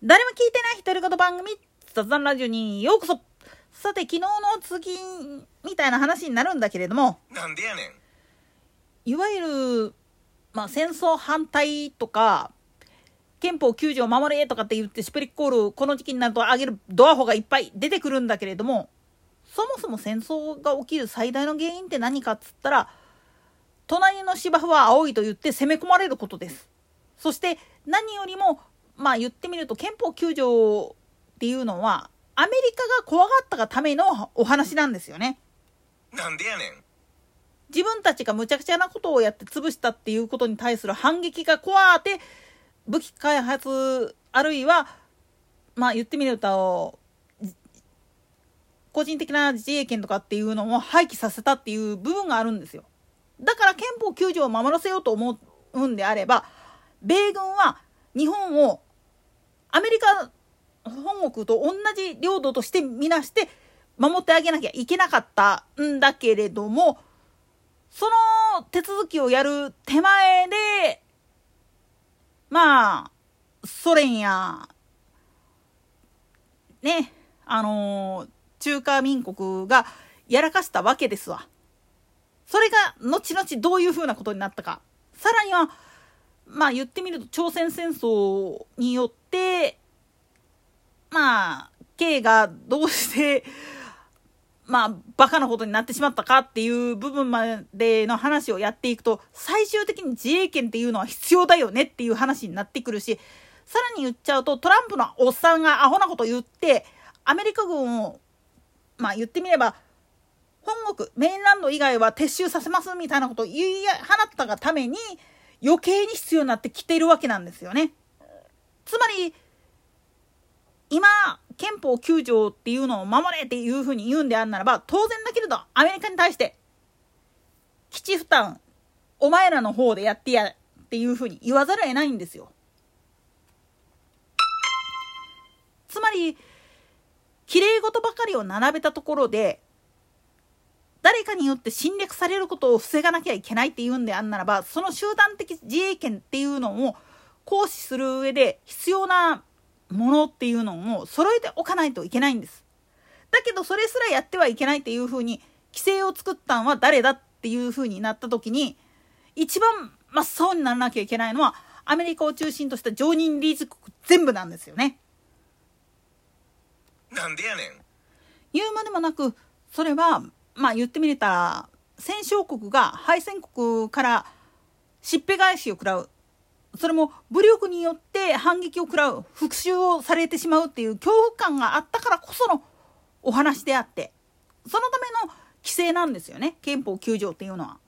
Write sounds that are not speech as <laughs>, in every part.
誰も聞いてない独り言番組雑談ラジオにようこそ。さて昨日の次みたいな話になるんだけれども。なんでやねん。いわゆる、まあ、戦争反対とか憲法9条守れとかって言ってシュプリッコールこの時期になると上げるドアホがいっぱい出てくるんだけれどもそもそも戦争が起きる最大の原因って何かっつったら隣の芝生は青いと言って攻め込まれることです。そして何よりもまあ言ってみると憲法9条っていうのはアメリカが怖がったがためのお話なんですよね。なんでやねん自分たちがむちゃくちゃなことをやって潰したっていうことに対する反撃が怖って武器開発あるいはまあ言ってみると個人的な自衛権とかっていうのを廃棄させたっていう部分があるんですよ。だから憲法9条を守らせようと思うんであれば米軍は日本をアメリカ本国と同じ領土としてみなして守ってあげなきゃいけなかったんだけれどもその手続きをやる手前でまあソ連やねあの中華民国がやらかしたわけですわ。それが後々どういうふうなことになったか。さらにはまあ言ってみると朝鮮戦争によってまあ K がどうして <laughs> まあバカなことになってしまったかっていう部分までの話をやっていくと最終的に自衛権っていうのは必要だよねっていう話になってくるしさらに言っちゃうとトランプのおっさんがアホなこと言ってアメリカ軍をまあ言ってみれば本国メインランド以外は撤収させますみたいなことを言い放ったがために余計に必要になってきているわけなんですよね。つまり今憲法9条っていうのを守れっていうふうに言うんであるならば当然だけれどアメリカに対して基地負担お前らの方でやってやっていうふうに言わざるを得ないんですよ。つまりきれい事ばかりを並べたところで誰かによって侵略されることを防がなきゃいけないっていうんであんならばその集団的自衛権っていうのを行使する上で必要なものっていうのを揃えておかないといけないんです。だけどそれすらやってはいけないっていうふうに規制を作ったんは誰だっていうふうになった時に一番真っ青にならなきゃいけないのはアメリカを中心とした常任理事国全部なんですよね。なんでやねん言うまでもなくそれはまあ言ってみれたら戦勝国が敗戦国からしっぺ返しを食らうそれも武力によって反撃を食らう復讐をされてしまうっていう恐怖感があったからこそのお話であってそのための規制なんですよね憲法9条っていうのは。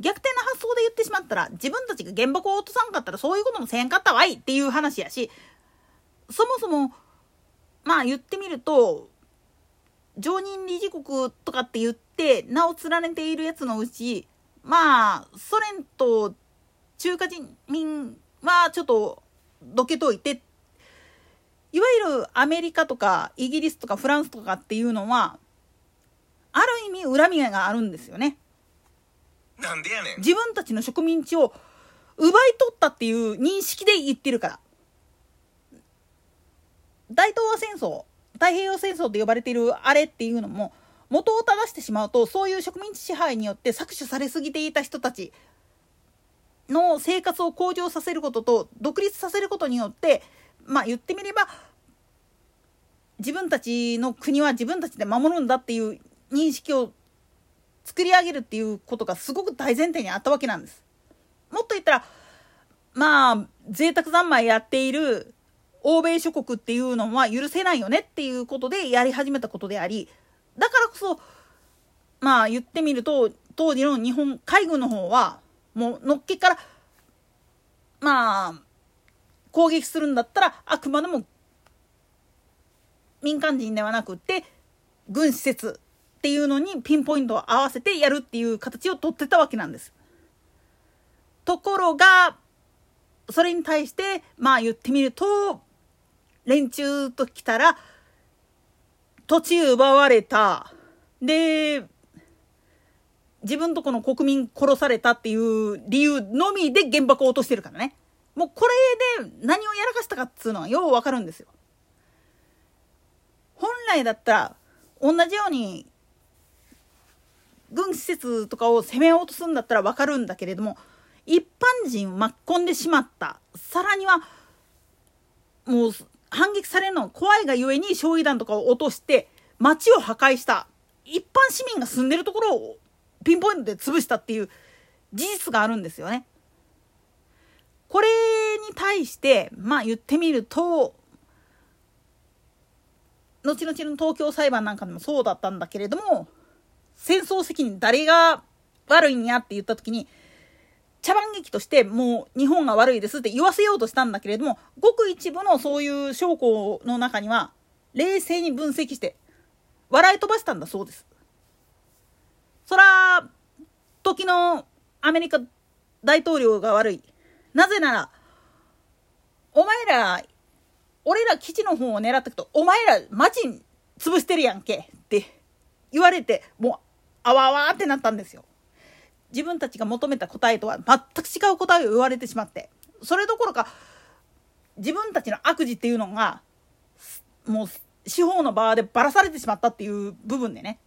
逆転の発想で言ってしまったら自分たちが原爆を落とさんかったらそういうこともせんかったわいっていう話やしそもそもまあ言ってみると常任理事国とかって言って名を連ねているやつのうちまあソ連と中華人民はちょっとどけといていわゆるアメリカとかイギリスとかフランスとかっていうのはある意味恨みがあるんですよね。なんでやねん自分たちの植民地を奪い取ったっていう認識で言ってるから。大東亜戦争太平洋戦争と呼ばれているあれっていうのも元を正してしまうとそういう植民地支配によって搾取されすぎていた人たちの生活を向上させることと独立させることによってまあ言ってみれば自分たちの国は自分たちで守るんだっていう認識を作り上げるっていうことがすごく大前提にあったわけなんです。もっと言ったらまあ贅沢三昧やっている欧米諸国っていうのは許せないよねっていうことでやり始めたことでありだからこそまあ言ってみると当時の日本海軍の方はもうのっけからまあ攻撃するんだったらあくまでも民間人ではなくて軍施設っていうのにピンポイントを合わせてやるっていう形をとってたわけなんです。ところがそれに対してまあ言ってみると連中と来たら土地奪われた。で自分とこの国民殺されたっていう理由のみで原爆を落としてるからね。もうこれで何をやらかしたかっつうのはようわかるんですよ。本来だったら同じように軍施設とかを攻めようとすんだったらわかるんだけれども一般人を巻き込んでしまった。さらにはもう反撃されるの怖いがゆえに焼夷弾とかを落として街を破壊した一般市民が住んでるところをピンポイントで潰したっていう事実があるんですよね。これに対してまあ言ってみると後々の東京裁判なんかでもそうだったんだけれども戦争責任誰が悪いんやって言った時に茶番劇としてもう日本が悪いですって言わせようとしたんだけれどもごく一部のそういう証拠の中には冷静に分析して笑い飛ばしたんだそうです。そら時のアメリカ大統領が悪い。なぜならお前ら俺ら基地の方を狙ってくとお前ら町潰してるやんけって言われてもうあわあわってなったんですよ。自分たちが求めた答えとは全く違う答えを言われてしまってそれどころか自分たちの悪事っていうのがもう司法の場でばらされてしまったっていう部分でね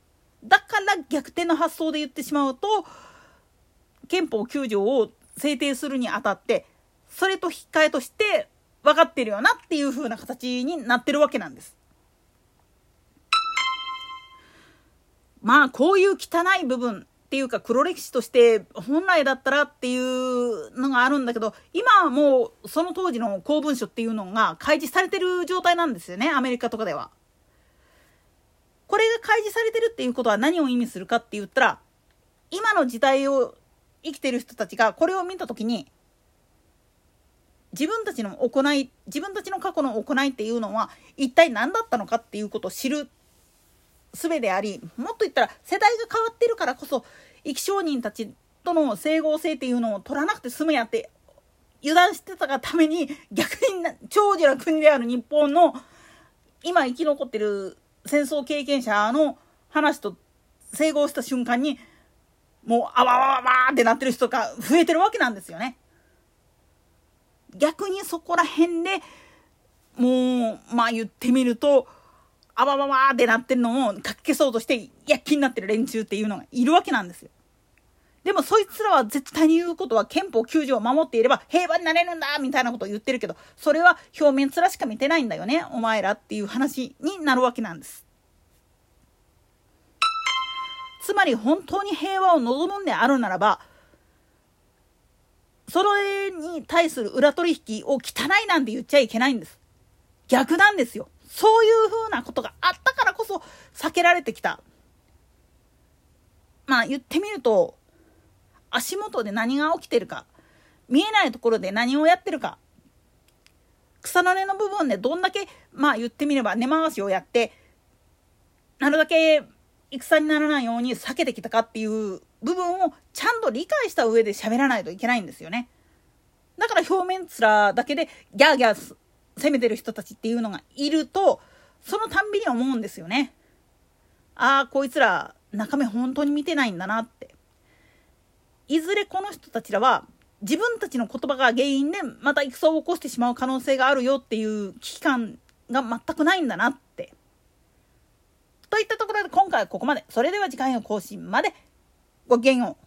だから逆転の発想で言ってしまうと憲法9条を制定するにあたってそれと引き換えとして分かってるよなっていう風な形になってるわけなんです。まあこういう汚い部分っていうか黒歴史として本来だったらっていうのがあるんだけど今はもうその当時の公文書っていうのが開示されてる状態なんですよねアメリカとかでは。これが開示されてるっていうことは何を意味するかって言ったら今の時代を生きてる人たちがこれを見た時に自分たちの行い自分たちの過去の行いっていうのは一体何だったのかっていうことを知る術でありもっと言ったら世代が変わってるからこそ生き証人たちとの整合性っていうのを取らなくて済むやって油断してたがために逆に長寿な国である日本の今生き残ってる戦争経験者の話と整合した瞬間にもうあわわわわってなってる人が増えてるわけなんですよね。逆にそこら辺でもうまあ言ってみるとあわわわってなってるのをかき消そうとして躍起になってる連中っていうのがいるわけなんですよ。でもそいつらは絶対に言うことは憲法9条を守っていれば平和になれるんだみたいなことを言ってるけどそれは表面面しか見てないんだよねお前らっていう話になるわけなんです。つまり本当に平和を望むんであるならばそれに対する裏取引を汚いなんて言っちゃいけないんです。逆なんですよ。そういうふうなことがあったからこそ避けられてきた。まあ言ってみると、足元で何が起きてるか、見えないところで何をやってるか、草の根の部分でどんだけ、まあ言ってみれば根回しをやって、なるだけ戦にならないように避けてきたかっていう部分をちゃんと理解した上で喋らないといけないんですよね。だから表面面だけでギャーギャー責めてる人たちっていうのがいるとそのたんびに思うんですよね。ああこいつら中身本当に見てないんだなって。いずれこの人たちらは自分たちの言葉が原因でまた戦を起こしてしまう可能性があるよっていう危機感が全くないんだなって。といったところで今回はここまで。それでは次回の更新までごきげんよう。